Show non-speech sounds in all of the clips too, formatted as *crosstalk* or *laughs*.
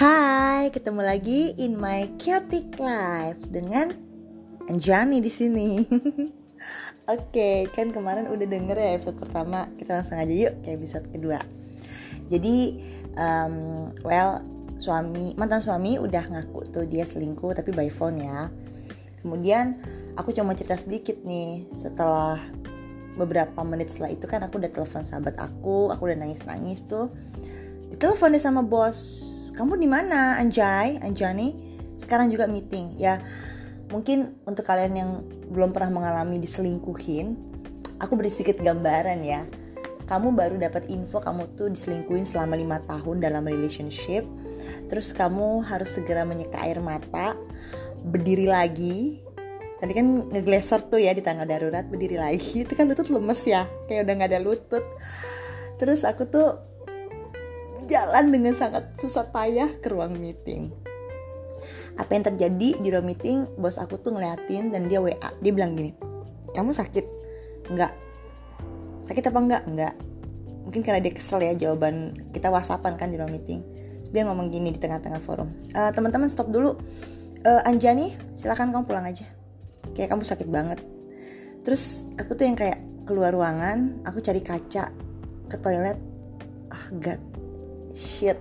Hai, ketemu lagi in my chaotic life dengan Anjani di sini. *laughs* Oke, okay, kan kemarin udah denger ya episode pertama. Kita langsung aja yuk ke episode kedua. Jadi, um, well, suami mantan suami udah ngaku tuh dia selingkuh tapi by phone ya. Kemudian aku cuma cerita sedikit nih setelah beberapa menit setelah itu kan aku udah telepon sahabat aku, aku udah nangis-nangis tuh. Ditelepon deh sama bos kamu di mana Anjay? Anjani sekarang juga meeting ya. Mungkin untuk kalian yang belum pernah mengalami diselingkuhin aku beri sedikit gambaran ya. Kamu baru dapat info kamu tuh diselingkuhin selama lima tahun dalam relationship. Terus kamu harus segera menyeka air mata berdiri lagi. Tadi kan ngegleser tuh ya di tangga darurat berdiri lagi. *laughs* Itu kan lutut lemes ya. Kayak udah nggak ada lutut. Terus aku tuh jalan dengan sangat susah payah ke ruang meeting. Apa yang terjadi di ruang meeting, bos aku tuh ngeliatin dan dia WA. Dia bilang gini, kamu sakit? Enggak. Sakit apa enggak? Enggak. Mungkin karena dia kesel ya jawaban kita whatsappan kan di ruang meeting. Terus dia ngomong gini di tengah-tengah forum. E, teman-teman stop dulu. E, Anjani, silakan kamu pulang aja. Kayak kamu sakit banget. Terus aku tuh yang kayak keluar ruangan, aku cari kaca ke toilet. Ah, God, shit.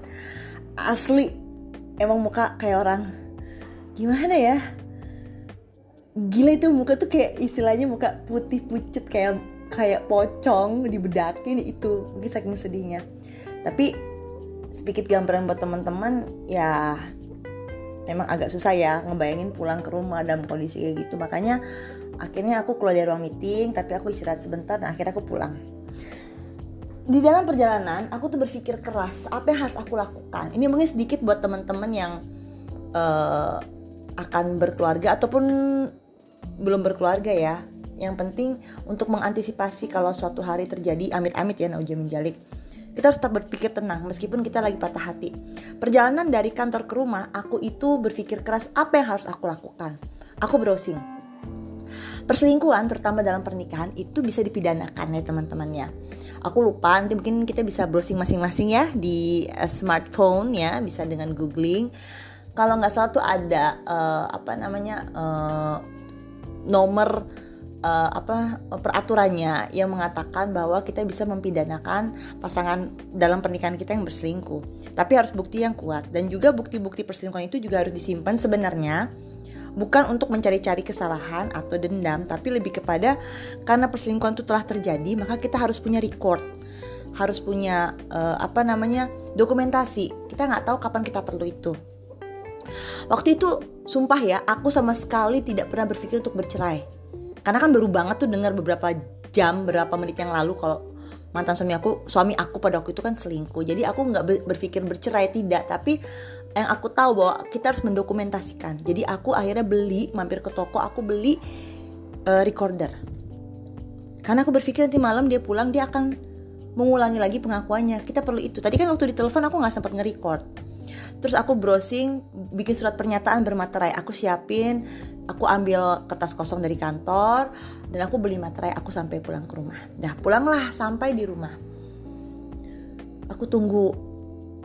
Asli emang muka kayak orang gimana ya? Gila itu muka tuh kayak istilahnya muka putih pucet kayak kayak pocong dibedakin itu mungkin saking sedihnya. Tapi sedikit gambaran buat teman-teman ya memang agak susah ya ngebayangin pulang ke rumah dalam kondisi kayak gitu. Makanya akhirnya aku keluar dari ruang meeting tapi aku istirahat sebentar dan akhirnya aku pulang di dalam perjalanan aku tuh berpikir keras apa yang harus aku lakukan? Ini mungkin sedikit buat teman-teman yang uh, akan berkeluarga ataupun belum berkeluarga ya. Yang penting untuk mengantisipasi kalau suatu hari terjadi amit-amit ya naujamin jalik kita harus tetap berpikir tenang meskipun kita lagi patah hati. Perjalanan dari kantor ke rumah aku itu berpikir keras apa yang harus aku lakukan? Aku browsing perselingkuhan terutama dalam pernikahan itu bisa dipidanakan ya teman-temannya. Aku lupa nanti mungkin kita bisa browsing masing-masing ya di uh, smartphone ya bisa dengan googling. Kalau nggak salah tuh ada uh, apa namanya uh, nomor uh, apa peraturannya yang mengatakan bahwa kita bisa mempidanakan pasangan dalam pernikahan kita yang berselingkuh. Tapi harus bukti yang kuat. Dan juga bukti-bukti perselingkuhan itu juga harus disimpan sebenarnya bukan untuk mencari-cari kesalahan atau dendam, tapi lebih kepada karena perselingkuhan itu telah terjadi, maka kita harus punya record, harus punya uh, apa namanya dokumentasi. Kita nggak tahu kapan kita perlu itu. Waktu itu, sumpah ya, aku sama sekali tidak pernah berpikir untuk bercerai. Karena kan baru banget tuh dengar beberapa jam, beberapa menit yang lalu kalau mantan suami aku suami aku pada waktu itu kan selingkuh. Jadi aku nggak berpikir bercerai tidak. Tapi yang aku tahu bahwa kita harus mendokumentasikan. Jadi aku akhirnya beli mampir ke toko aku beli uh, recorder. Karena aku berpikir nanti malam dia pulang dia akan mengulangi lagi pengakuannya. Kita perlu itu. Tadi kan waktu di telepon aku nggak sempat nge-record terus aku browsing bikin surat pernyataan bermaterai. Aku siapin aku ambil kertas kosong dari kantor dan aku beli materai aku sampai pulang ke rumah. Dah pulanglah sampai di rumah. Aku tunggu.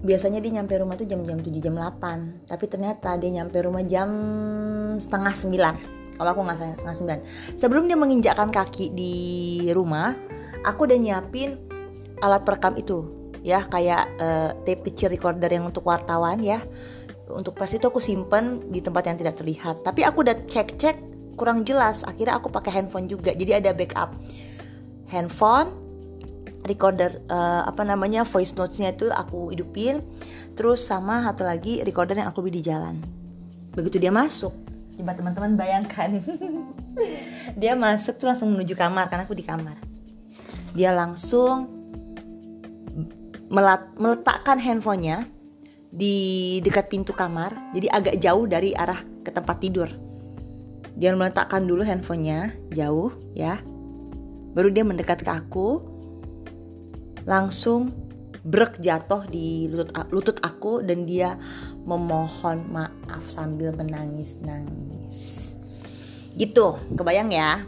Biasanya dia nyampe rumah tuh jam-jam 7 jam 8 tapi ternyata dia nyampe rumah jam setengah 9 kalau aku nggak salah setengah 9 sebelum dia menginjakkan kaki di rumah aku udah nyiapin alat perekam itu ya kayak uh, tape kecil recorder yang untuk wartawan ya. Untuk pers itu aku simpen di tempat yang tidak terlihat. Tapi aku udah cek cek kurang jelas. Akhirnya aku pakai handphone juga. Jadi ada backup handphone recorder uh, apa namanya voice notesnya itu aku hidupin. Terus sama satu lagi recorder yang aku beli di jalan. Begitu dia masuk. Coba teman-teman bayangkan. *laughs* Dia masuk tuh langsung menuju kamar karena aku di kamar. Dia langsung meletakkan handphonenya di dekat pintu kamar, jadi agak jauh dari arah ke tempat tidur. Dia meletakkan dulu handphonenya jauh ya, baru dia mendekat ke aku, langsung brek jatuh di lutut lutut aku dan dia memohon maaf sambil menangis-nangis. Gitu, kebayang ya?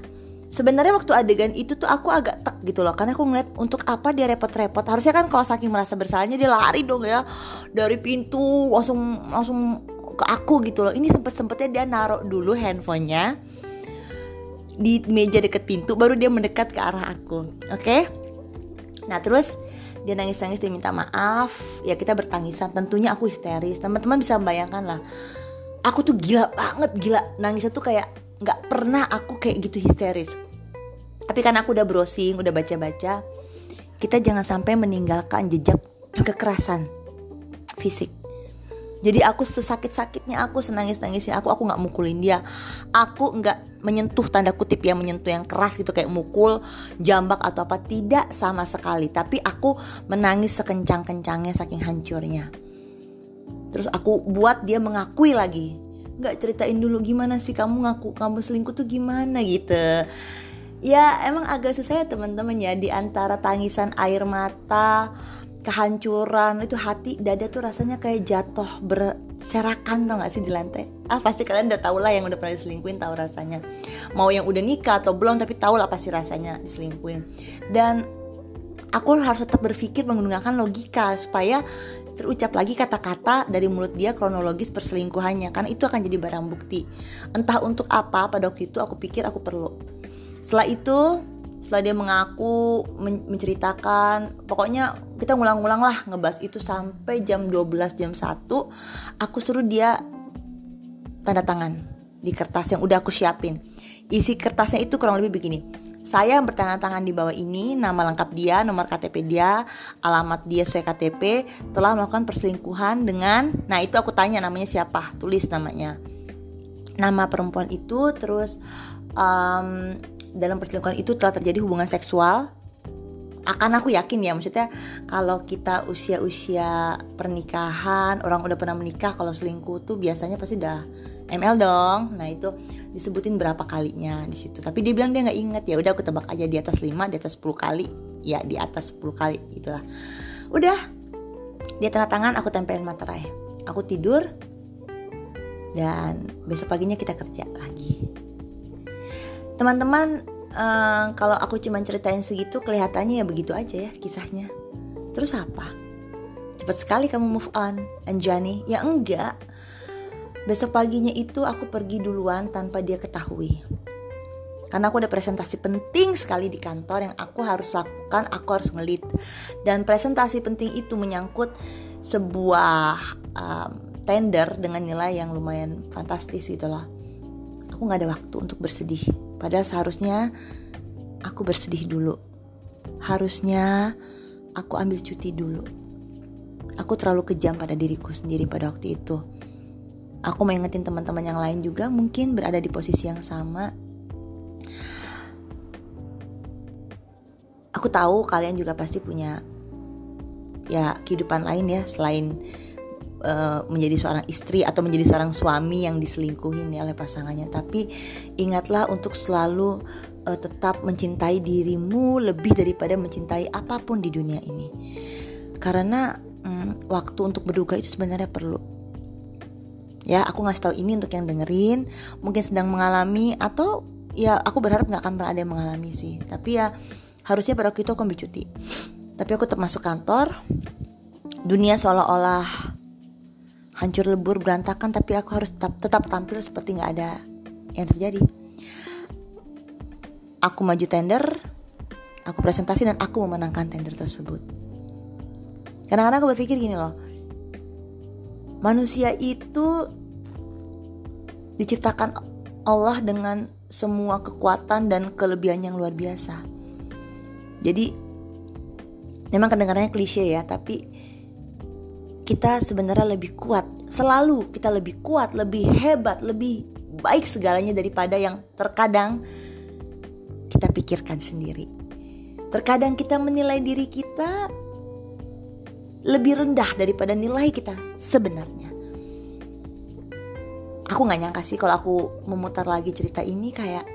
Sebenarnya waktu adegan itu tuh aku agak tek gitu loh karena aku ngeliat untuk apa dia repot-repot. Harusnya kan kalau saking merasa bersalahnya dia lari dong ya. Dari pintu langsung langsung ke aku gitu loh. Ini sempet sempetnya dia naruh dulu handphonenya di meja deket pintu baru dia mendekat ke arah aku oke? Okay? nah terus dia nangis-nangis dia minta maaf. Ya kita bertangisan. Tentunya aku histeris. Teman-teman bisa membayangkan lah. Aku tuh gila banget gila. Nangisnya tuh kayak nggak pernah aku kayak gitu histeris tapi kan aku udah browsing udah baca-baca kita jangan sampai meninggalkan jejak kekerasan fisik. Jadi aku sesakit-sakitnya aku senangis-nangisnya aku aku nggak mukulin dia. Aku nggak menyentuh tanda kutip ya menyentuh yang keras gitu kayak mukul jambak atau apa tidak sama sekali. Tapi aku menangis sekencang-kencangnya saking hancurnya. Terus aku buat dia mengakui lagi nggak ceritain dulu gimana sih kamu ngaku kamu selingkuh tuh gimana? Gitu ya emang agak susah ya teman-teman ya. Di antara tangisan air mata kehancuran itu hati dada tuh rasanya kayak jatuh berserakan tau gak sih di lantai? Ah pasti kalian udah tau lah yang udah pernah diselingkuin tahu rasanya. Mau yang udah nikah atau belum tapi tau lah pasti rasanya diselingkuin. Dan aku harus tetap berpikir menggunakan logika supaya terucap lagi kata-kata dari mulut dia kronologis perselingkuhannya karena itu akan jadi barang bukti. Entah untuk apa pada waktu itu aku pikir aku perlu setelah itu setelah dia mengaku men menceritakan pokoknya kita ngulang-ngulang lah ngebahas itu sampai jam 12 jam 1 aku suruh dia tanda tangan di kertas yang udah aku siapin isi kertasnya itu kurang lebih begini saya yang bertanda tangan di bawah ini, nama lengkap dia, nomor KTP dia, alamat dia sesuai KTP, telah melakukan perselingkuhan dengan, nah itu aku tanya namanya siapa, tulis namanya. Nama perempuan itu, terus um, dalam perselingkuhan itu telah terjadi hubungan seksual akan aku yakin ya maksudnya kalau kita usia-usia pernikahan orang udah pernah menikah kalau selingkuh tuh biasanya pasti udah ML dong. Nah itu disebutin berapa kalinya di situ. Tapi dia bilang dia nggak inget ya udah aku tebak aja di atas 5 di atas 10 kali. Ya di atas 10 kali itulah udah dia tanda tangan aku tempelin materai aku tidur dan besok paginya kita kerja lagi teman-teman uh, kalau aku cuma ceritain segitu kelihatannya ya begitu aja ya kisahnya. Terus apa? Cepat sekali kamu move on, Anjani. Ya enggak. Besok paginya itu aku pergi duluan tanpa dia ketahui. Karena aku ada presentasi penting sekali di kantor yang aku harus lakukan, aku harus ngelit. Dan presentasi penting itu menyangkut sebuah um, tender dengan nilai yang lumayan fantastis gitu loh. Aku gak ada waktu untuk bersedih Padahal seharusnya aku bersedih dulu. Harusnya aku ambil cuti dulu. Aku terlalu kejam pada diriku sendiri pada waktu itu. Aku mau ingetin teman-teman yang lain juga mungkin berada di posisi yang sama. Aku tahu kalian juga pasti punya ya kehidupan lain ya selain uh, menjadi seorang istri atau menjadi seorang suami yang diselingkuhin ya oleh pasangannya. Tapi ingatlah untuk selalu uh, tetap mencintai dirimu lebih daripada mencintai apa pun di dunia ini. Karena um, waktu untuk berduka itu sebenarnya perlu. Ya aku ngasih tahu ini untuk yang dengerin mungkin sedang mengalami atau ya aku berharap nggak akan pernah ada yang mengalami sih. Tapi ya harusnya pada waktu itu aku ambil cuti. Tapi aku tetap masuk kantor. Dunia seolah-olah hancur lebur berantakan tapi aku harus tetap tetap tampil seperti nggak ada yang terjadi. Aku maju tender aku presentasi dan aku memenangkan tender tersebut. Kadang-kadang aku berpikir gini loh manusia itu diciptakan Allah dengan semua kekuatan dan kelebihan yang luar biasa. Jadi memang kedengarannya klise ya tapi kita sebenarnya lebih kuat. Selalu kita lebih kuat, lebih hebat, lebih baik segalanya daripada yang terkadang kita pikirkan sendiri. Terkadang kita menilai diri kita lebih rendah daripada nilai kita sebenarnya. Aku gak nyangka sih kalau aku memutar lagi cerita ini kayak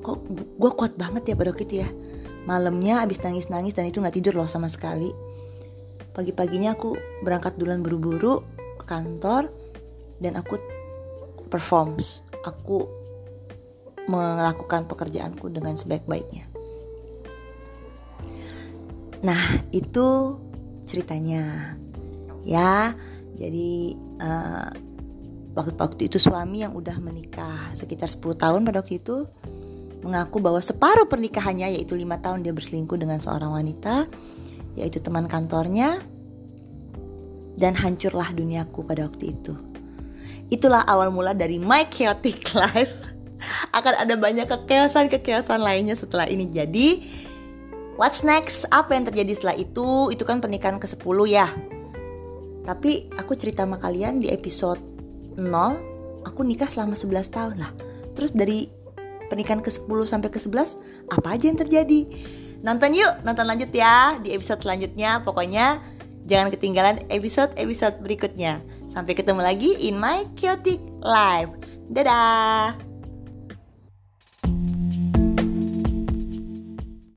kok gue kuat banget ya pada waktu itu ya. Malamnya abis nangis-nangis dan itu gak tidur loh sama sekali pagi-paginya aku berangkat duluan buru-buru ke kantor dan aku performs aku melakukan pekerjaanku dengan sebaik-baiknya. Nah, itu ceritanya. Ya, jadi uh, waktu waktu itu suami yang udah menikah sekitar 10 tahun pada waktu itu mengaku bahwa separuh pernikahannya yaitu lima tahun dia berselingkuh dengan seorang wanita yaitu teman kantornya dan hancurlah duniaku pada waktu itu. Itulah awal mula dari my chaotic *laughs* life. Akan ada banyak kekeosan-kekeosan lainnya setelah ini. Jadi, what's next? Apa yang terjadi setelah itu? Itu kan pernikahan ke-10 ya. Tapi aku cerita sama kalian di episode 0, aku nikah selama 11 tahun lah. Terus dari pernikahan ke-10 sampai ke-11, apa aja yang terjadi? Nonton yuk, nonton lanjut ya di episode selanjutnya. Pokoknya Jangan ketinggalan episode-episode berikutnya. Sampai ketemu lagi in my chaotic life. Dadah!